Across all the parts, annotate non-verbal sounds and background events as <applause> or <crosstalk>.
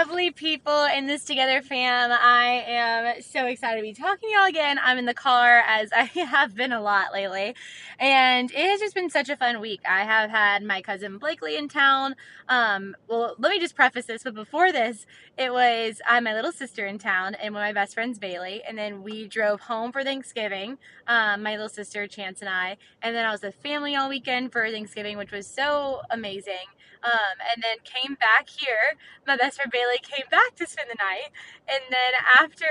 lovely people in this together fam. I am so excited to be talking to y'all again. I'm in the car as <laughs> I have been a lot lately, and it has just been such a fun week. I have had my cousin Blakely in town. Um, well, let me just preface this, but before this, it was I had my little sister in town and one of my best friends Bailey, and then we drove home for Thanksgiving. Um, my little sister Chance and I, and then I was with family all weekend for Thanksgiving, which was so amazing. Um, and then came back here. My best friend Bailey came back to spend the night, and then after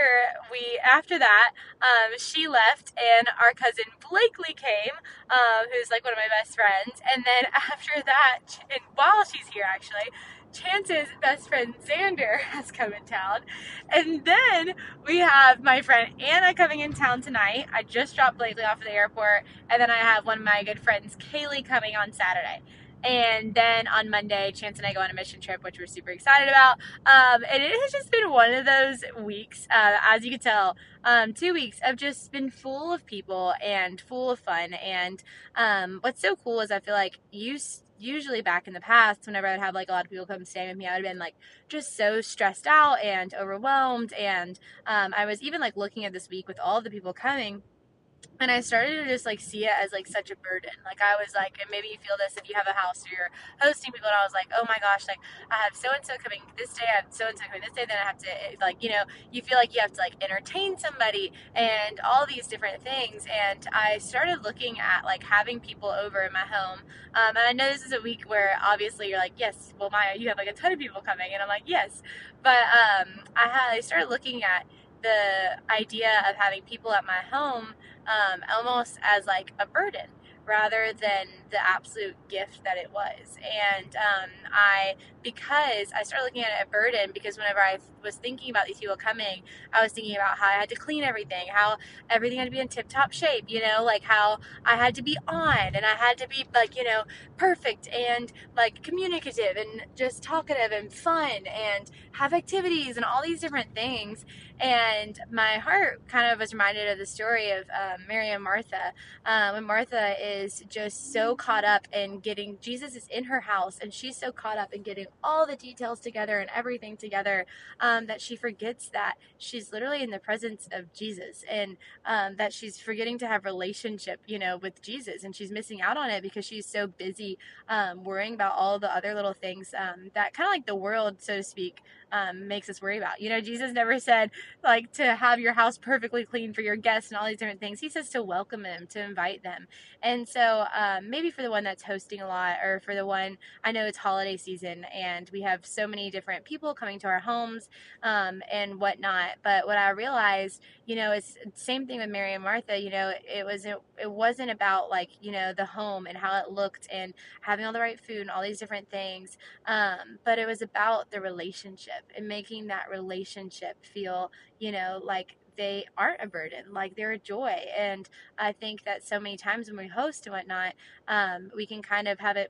we after that, um, she left, and our cousin Blakely came, um, who's like one of my best friends. And then <laughs> after that, and while she's here actually. Chance's best friend Xander <laughs> has come in town. And then we have my friend Anna coming in town tonight. I just dropped Blakely off at the airport. And then I have one of my good friends, Kaylee, coming on Saturday. And then on Monday, Chance and I go on a mission trip, which we're super excited about. Um, and it has just been one of those weeks, uh, as you can tell, um, two weeks of just been full of people and full of fun. And um, what's so cool is I feel like you usually back in the past, whenever I'd have like a lot of people come stay with me, I would have been like just so stressed out and overwhelmed. And um, I was even like looking at this week with all the people coming and I started to just like see it as like such a burden. Like I was like, and maybe you feel this if you have a house or you're hosting people. And I was like, oh my gosh, like I have so and so coming this day, I have so and so coming this day. Then I have to eh, like, you know, you feel like you have to like entertain somebody and all these different things. And I started looking at like having people over in my home. Um, and I know this is a week where obviously you're like, yes, well, Maia, you have like a ton of people coming, and I'm like, yes, but um, I had I started looking at the idea of having people at my home um, almost as like a burden rather than the absolute gift that it was. And um, I, because I started looking at it a burden, because whenever I was thinking about these people coming, I was thinking about how I had to clean everything, how everything had to be in tip top shape, you know, like how I had to be on and I had to be like, you know, perfect and like communicative and just talkative and fun and have activities and all these different things. And my heart kind of was reminded of the story of um, Mary and Martha. Um, when Martha is just so caught up in getting, Jesus is in her house and she's so caught up in getting all the details together and everything together um, that she forgets that she's literally in the presence of Jesus and um, that she's forgetting to have relationship, you know, with Jesus. And she's missing out on it because she's so busy um, worrying about all the other little things um, that kind of like the world, so to speak, um, makes us worry about. You know, Jesus never said like to have your house perfectly clean for your guests and all these different things. He says to welcome them, to invite them. And so um, maybe for the one that's hosting a lot, or for the one I know it's holiday season and we have so many different people coming to our homes um, and whatnot. But what I realized, you know, it's same thing with Mary and Martha. You know, it was it, wasn't about like you know the home and how it looked and having all the right food and all these different things, um, but it was about the relationship and making that relationship feel, you know, like they aren't a burden, like they're a joy. And I think that so many times when we host and whatnot, um, we can kind of have it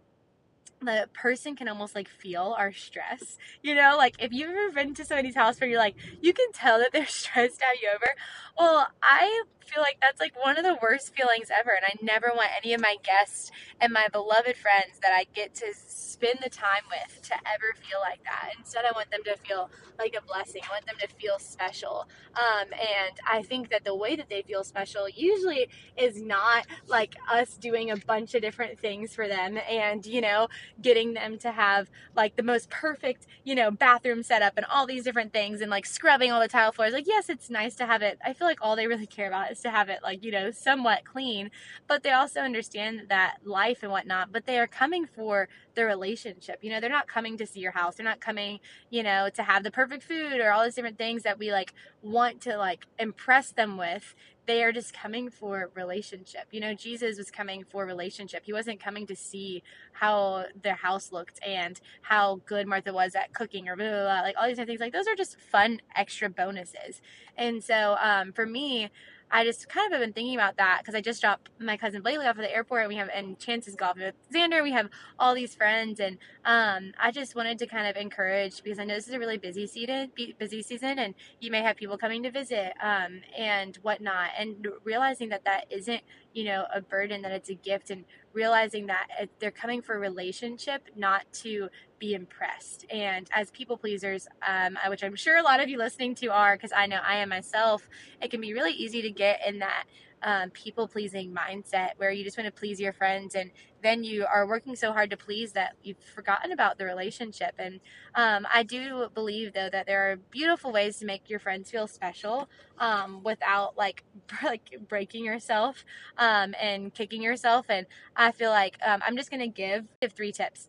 the person can almost like feel our stress. You know, like if you've ever been to somebody's house where you're like, you can tell that they're <laughs> stressed out you over. Well, I feel like that's like one of the worst feelings ever. And I never want any of my guests and my beloved friends that I get to spend the time with to ever feel like that. Instead, I want them to feel like a blessing. I want them to feel special. Um, and I think that the way that they feel special usually is not like us doing a bunch of different things for them and, you know, getting them to have like the most perfect, you know, bathroom setup and all these different things and like scrubbing all the tile floors. Like, yes, it's nice to have it. I feel like all they really care about is to have it like you know somewhat clean but they also understand that life and whatnot but they are coming for the relationship you know they're not coming to see your house they're not coming you know to have the perfect food or all these different things that we like want to like impress them with they are just coming for relationship. You know, Jesus was coming for relationship. He wasn't coming to see how their house looked and how good Martha was at cooking or blah, blah, blah. like all these things. Like those are just fun extra bonuses. And so um, for me, I just kind of have been thinking about that because I just dropped my cousin Blakely off at the airport. And we have and Chance's golfing with Xander. We have all these friends, and um, I just wanted to kind of encourage because I know this is a really busy season, busy season, and you may have people coming to visit um, and whatnot, and realizing that that isn't you know a burden, that it's a gift, and realizing that they're coming for relationship, not to be impressed. And as people pleasers, um, which I'm sure a lot of you listening to are, because I know I am myself, it can be really easy to get in that um, people pleasing mindset where you just want to please your friends and then you are working so hard to please that you've forgotten about the relationship. And um, I do believe though that there are beautiful ways to make your friends feel special um, without like <laughs> like breaking yourself um, and kicking yourself. And I feel like um, I'm just gonna give give three tips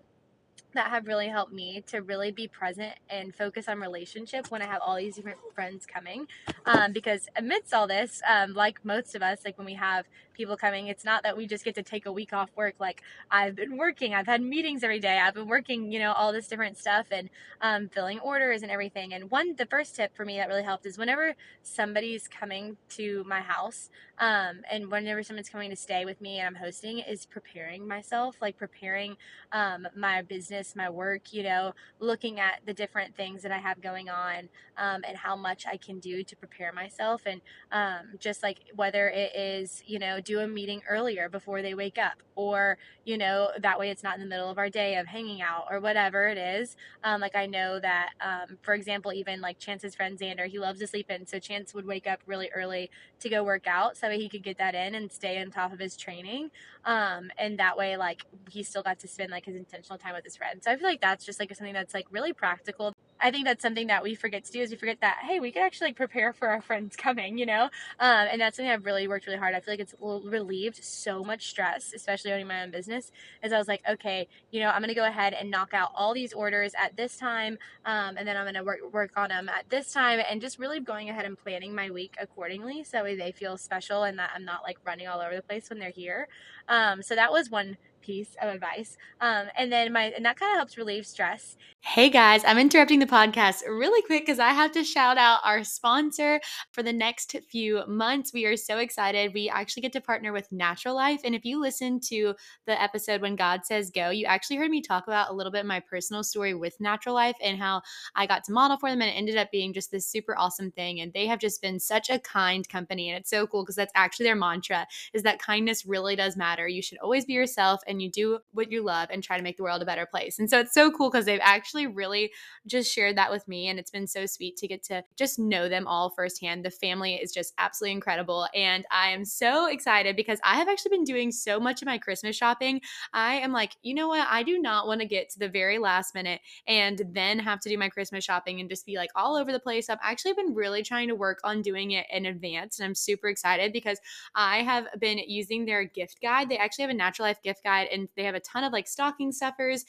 that have really helped me to really be present and focus on relationship when I have all these different friends coming. Um, because amidst all this, um, like most of us, like when we have people coming, it's not that we just get to take a week off work. Like I've been working, I've had meetings every day, I've been working, you know, all this different stuff and um, filling orders and everything. And one, the first tip for me that really helped is whenever somebody's coming to my house, um, and whenever someone's coming to stay with me and I'm hosting, is preparing myself, like preparing um, my business, my work, you know, looking at the different things that I have going on um, and how much I can do to prepare myself. And um, just like whether it is, you know, do a meeting earlier before they wake up, or, you know, that way it's not in the middle of our day of hanging out or whatever it is. Um, like I know that, um, for example, even like Chance's friend Xander, he loves to sleep in. So Chance would wake up really early to go work out so he could get that in and stay on top of his training. Um, and that way, like, he still got to spend like his intentional time with his friends. So I feel like that's just like something that's like really practical. I think that's something that we forget to do is we forget that, hey, we can actually like prepare for our friends coming, you know? Um, and that's something I've really worked really hard. I feel like it's relieved so much stress, especially owning my own business, as I was like, okay, you know, I'm going to go ahead and knock out all these orders at this time. Um, and then I'm going to work, work on them at this time and just really going ahead and planning my week accordingly. So they feel special and that I'm not like running all over the place when they're here. Um, so that was one piece of advice. Um, and then my and that kind of helps relieve stress. Hey guys, I'm interrupting the podcast really quick because I have to shout out our sponsor for the next few months. We are so excited. We actually get to partner with Natural Life. And if you listen to the episode when God says go, you actually heard me talk about a little bit my personal story with Natural Life and how I got to model for them and it ended up being just this super awesome thing. And they have just been such a kind company. And it's so cool because that's actually their mantra is that kindness really does matter. You should always be yourself and you do what you love and try to make the world a better place. And so it's so cool because they've actually really just shared that with me. And it's been so sweet to get to just know them all firsthand. The family is just absolutely incredible. And I am so excited because I have actually been doing so much of my Christmas shopping. I am like, you know what? I do not want to get to the very last minute and then have to do my Christmas shopping and just be like all over the place. I've actually been really trying to work on doing it in advance. And I'm super excited because I have been using their gift guide. They actually have a natural life gift guide and they have a ton of like stocking stuffers.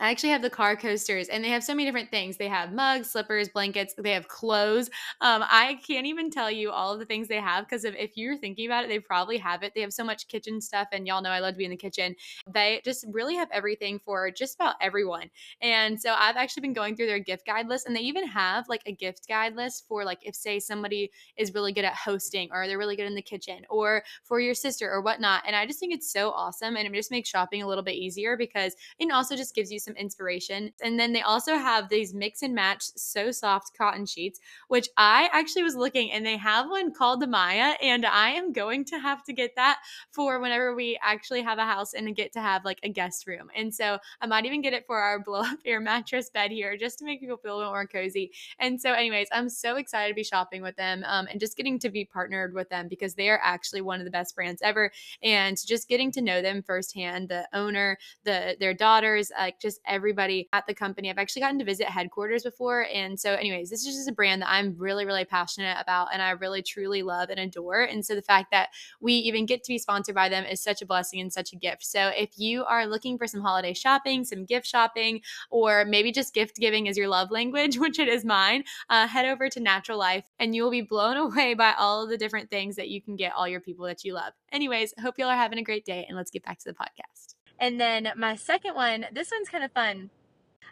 I actually have the car coasters and they have so many different things. They have mugs, slippers, blankets, they have clothes. Um, I can't even tell you all of the things they have because if, if you're thinking about it, they probably have it. They have so much kitchen stuff, and y'all know I love to be in the kitchen. They just really have everything for just about everyone. And so I've actually been going through their gift guide list, and they even have like a gift guide list for like if say somebody is really good at hosting or they're really good in the kitchen or for your sister or whatnot. And I just think it's so awesome, and it just makes shopping a little bit easier because it also just gives you some inspiration. And then they also have these mix and match so soft cotton sheets, which I actually was looking and they have one called the Maya. And I am going to have to get that for whenever we actually have a house and get to have like a guest room. And so I might even get it for our <laughs> blow up air mattress bed here just to make people feel a little more cozy. And so, anyways, I'm so excited to be shopping with them um, and just getting to be partnered with them because they are actually one of the best brands ever. And just getting to know them firsthand, the owner, the their daughters, like just everybody at the company. I've actually gotten to visit headquarters before. And so, anyways, this is just a brand that I'm really, really passionate about and I really truly love and adore. And so the fact that we even get to be sponsored by them is such a blessing and such a gift. So if you are looking for some holiday shopping, some gift shopping, or maybe just gift giving is your love language, <laughs> which it is mine, uh, head over to Natural Life and you will be blown <laughs> away by all of the different things that you can get all your people that you love. Anyways, hope y'all are having a great day and let's get back to the podcast. And then my second one, this one's kind of fun.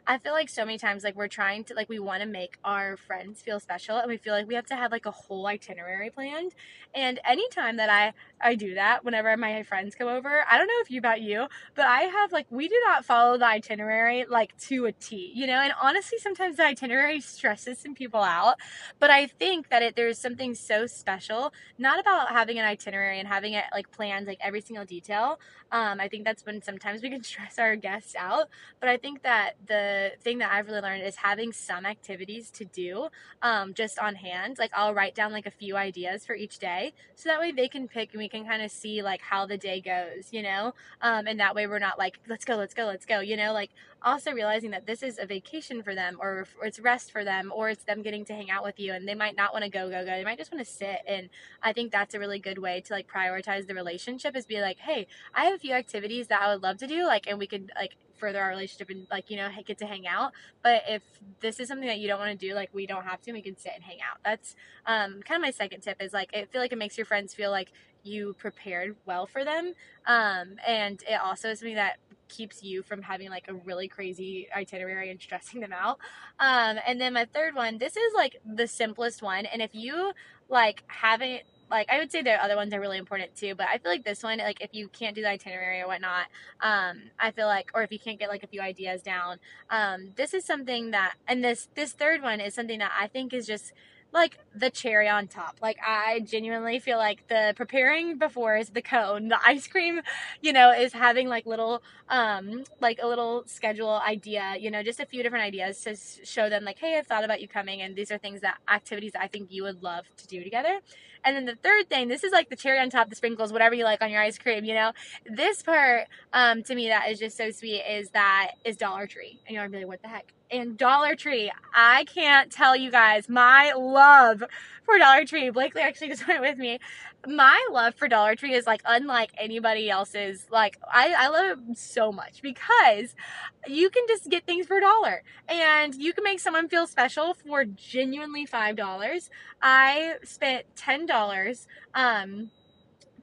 I feel like so many times like we're trying to like we want to make our friends feel special and we feel like we have to have like a whole itinerary planned. And anytime that I I do that whenever my friends come over, I don't know if you about you, but I have like we do not follow the itinerary like to a T, you know? And honestly sometimes the itinerary <laughs> stresses some people out, but I think that it there's something so special not about having an itinerary and having it like planned like every single detail. Um I think that's when sometimes we can <laughs> stress our guests out, but I think that the the thing that I've really learned is having some activities to do um, just on hand. Like I'll write down like a few ideas for each day, so that way they can pick and we can kind of see like how the day goes, you know. Um, and that way we're not like let's go, let's go, let's go, you know. Like also realizing that this is a vacation for them, or, or it's rest for them, or it's them getting to hang out with you, and they might not want to go, go, go. They might just want to sit. And I think that's a really good way to like prioritize the relationship is be like, hey, I have a few activities that I would love to do, like, and we could like further our relationship and like you know get to hang out. But if this is something that you don't want to do like we don't have to we can sit and hang out. That's um, kind of my second tip is like i feel like it makes your friends feel like you prepared well for them. Um, and it also is something that keeps you from having like a really crazy itinerary and stressing them out. Um, and then my third one this is like the simplest one. And if you like haven't like I would say the other ones are really important too, but I feel like this one, like if you can't do the itinerary or whatnot, um, I feel like, or if you can't get like a few ideas down, um, this is something that, and this this third one is something that I think is just like the cherry on top. Like I genuinely feel like the preparing before is the cone. The ice cream, you know, is having like little um like a little schedule idea, you know, just a few different ideas to show them like, "Hey, I've thought about you coming and these are things that activities that I think you would love to do together." And then the third thing, this is like the cherry on top, the sprinkles, whatever you like on your ice cream, you know. This part um to me that is just so sweet is that is Dollar Tree. And you're like, "What the heck?" and Dollar Tree. I can't tell you guys my love for Dollar Tree. Blakely actually <laughs> just went with me. My love for Dollar Tree is like unlike anybody else's. Like I, I love it so much because you can just get things for a dollar and you can make someone feel special for genuinely five dollars. I spent ten dollars um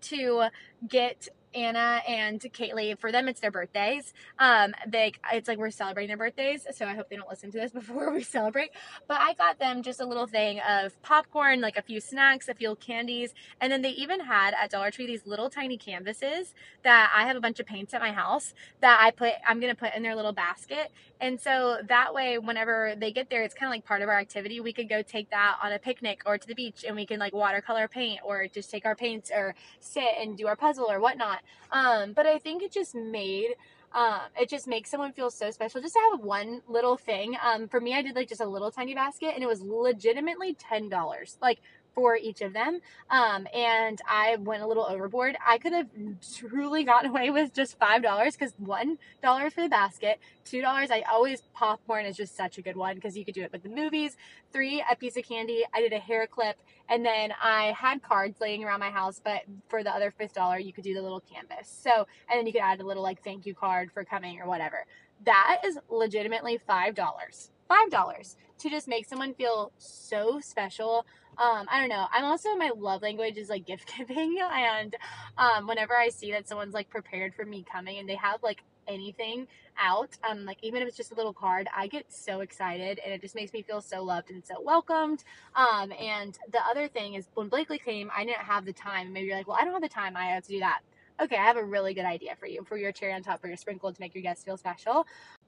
to get Anna and Kaylee, for them, it's their birthdays. Um, they, it's like we're celebrating their birthdays, so I hope they don't listen to this <laughs> before we celebrate. But I got them just a little thing of popcorn, like a few snacks, a few candies, and then they even had at Dollar Tree these little tiny canvases that I have a bunch of paints at my house that I put, I'm gonna put in their little basket, and so that way, whenever they get there, it's kind of like part of our activity. We could go take that on a picnic or to the beach, and we can like watercolor paint or just take our paints or sit and do our puzzle or whatnot. Um, but I think it just made um, it just makes someone feel so special just to have one little thing. Um, for me, I did like just a little tiny basket and it was legitimately $10. Like for each of them. Um, and I went a little overboard. I could have truly gotten away with just five dollars because one dollar for the basket, two dollars. I always popcorn is just such a good one because you could do it with the movies. Three, a piece of candy. I did a hair clip, and then I had cards laying around my house. But for the other fifth dollar, you could do the little canvas. So, and then you could add a little like thank you card for coming or whatever. That is legitimately five dollars. Five dollars to just make someone feel so special um, I don't know. I'm also my love language is like <laughs> gift giving, and um, whenever I see that someone's like prepared for me coming and they have like anything out, um, like even if it's just a little card, I get so excited and it just makes me feel so loved and so welcomed. Um, and the other thing is when Blakely came, I didn't have the time. Maybe you're like, well, I don't have the time. I have to do that okay, I have a really good idea for you for your cherry on top or your sprinkle to make your guests feel special.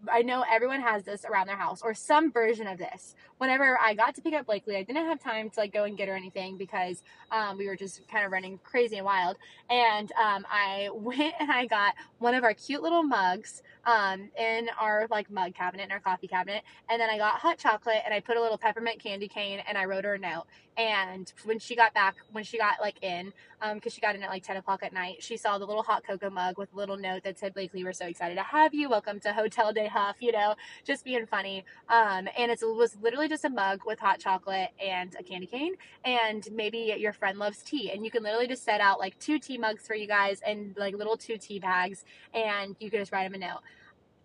I know everyone has this around their house or some version of this. Whenever I got to pick up Blakely, I didn't have time to like go and get her anything because um, we were just kind of running crazy and wild. And um, I <laughs> went and I got one of our cute little mugs um, in our like mug cabinet, in our coffee cabinet. And then I got hot chocolate and I put a little peppermint candy cane and I wrote her a note. And when she got back, when she got like in, um, cause she got in at like 10 o'clock at night, she saw the little hot cocoa mug with a little note that said, Blakely, we're so excited to have you. Welcome to Hotel de Huff, you know, just being funny. Um, and it was literally just a mug with hot chocolate and a candy cane. And maybe your friend loves tea and you can literally just set out like two tea mugs for you guys and like little two tea bags and you can just write them a note.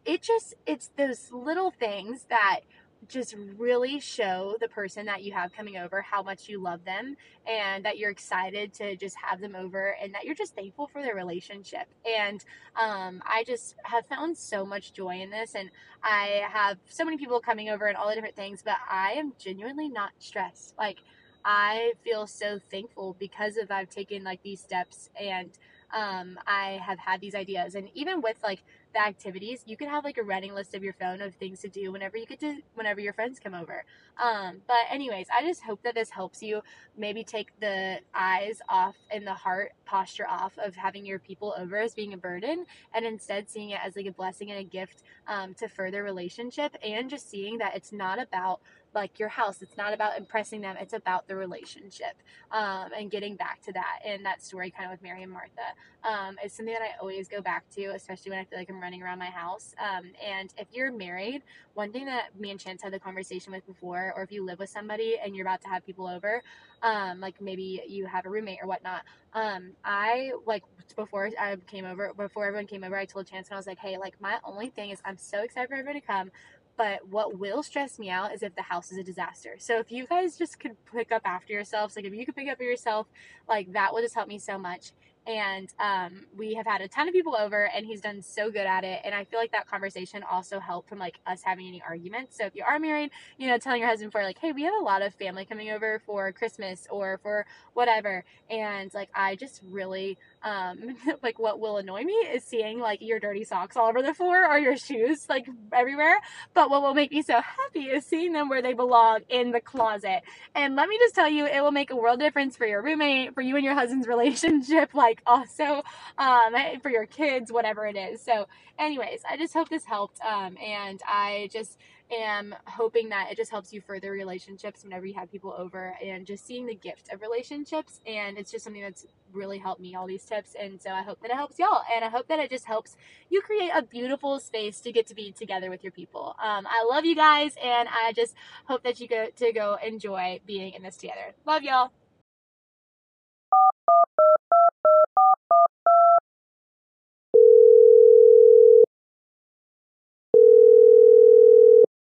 It just, it's those little things that just really show the person that you have coming over how much you love them and that you're excited to just have them over and that you're just thankful for their relationship. And um, I just have found so much joy in this. And I have so many people coming over and all the different things, but I am genuinely not stressed. Like, I feel so thankful because of I've taken like these steps and um, I have had these ideas. And even with like the activities, you could have like a running list of your phone of things to do whenever you get to whenever your friends come over. Um, but anyways, I just hope that this helps you maybe take the eyes off and the heart posture off of having your people over as being a burden and instead seeing it as like a blessing and a gift um, to further relationship and just seeing that it's not about like your house. It's not about impressing them. It's about the relationship um, and getting back to that. And that story kind of with Mary and Martha um, is something that I always go back to, especially when I feel like I'm running around my house. Um, and if you're married, one thing that me and Chance had the conversation with before, or if you live with somebody and you're about to have people over, um, like maybe you have a roommate or whatnot. Um, I like before I came over, before everyone came over, I told Chance and I was like, hey, like my only thing is I'm so excited for everyone to come. But what will stress me out is if the house is a disaster. So if you guys just could pick up after yourselves, like if you could pick up yourself, like that would just help me so much and um, we have had a ton of people over and he's done so good at it and i feel like that conversation also helped from like us having any arguments. So if you are married you know telling your husband for like hey we have a lot of family coming over for christmas or for whatever and like i just really um, <laughs> like what will annoy me is seeing like your dirty socks all over the floor or your shoes like everywhere. But what will make me so happy is seeing them where they belong in the closet. And let me just tell you, it will make a world difference for your roommate, for you and your husband's <laughs> relationship, like also um, for your kids, whatever it is. So, anyways, I just hope this helped. Um, and I just am hoping that it just helps you further relationships whenever you have people over and just seeing the gift of relationships. And it's just something that's really helped me, all these tips. And so I hope that it helps y'all. And I hope that it just helps you create a beautiful space to get to be together with your people. Um, I love you guys. And I just hope that you go to go enjoy being in this together. Love y'all.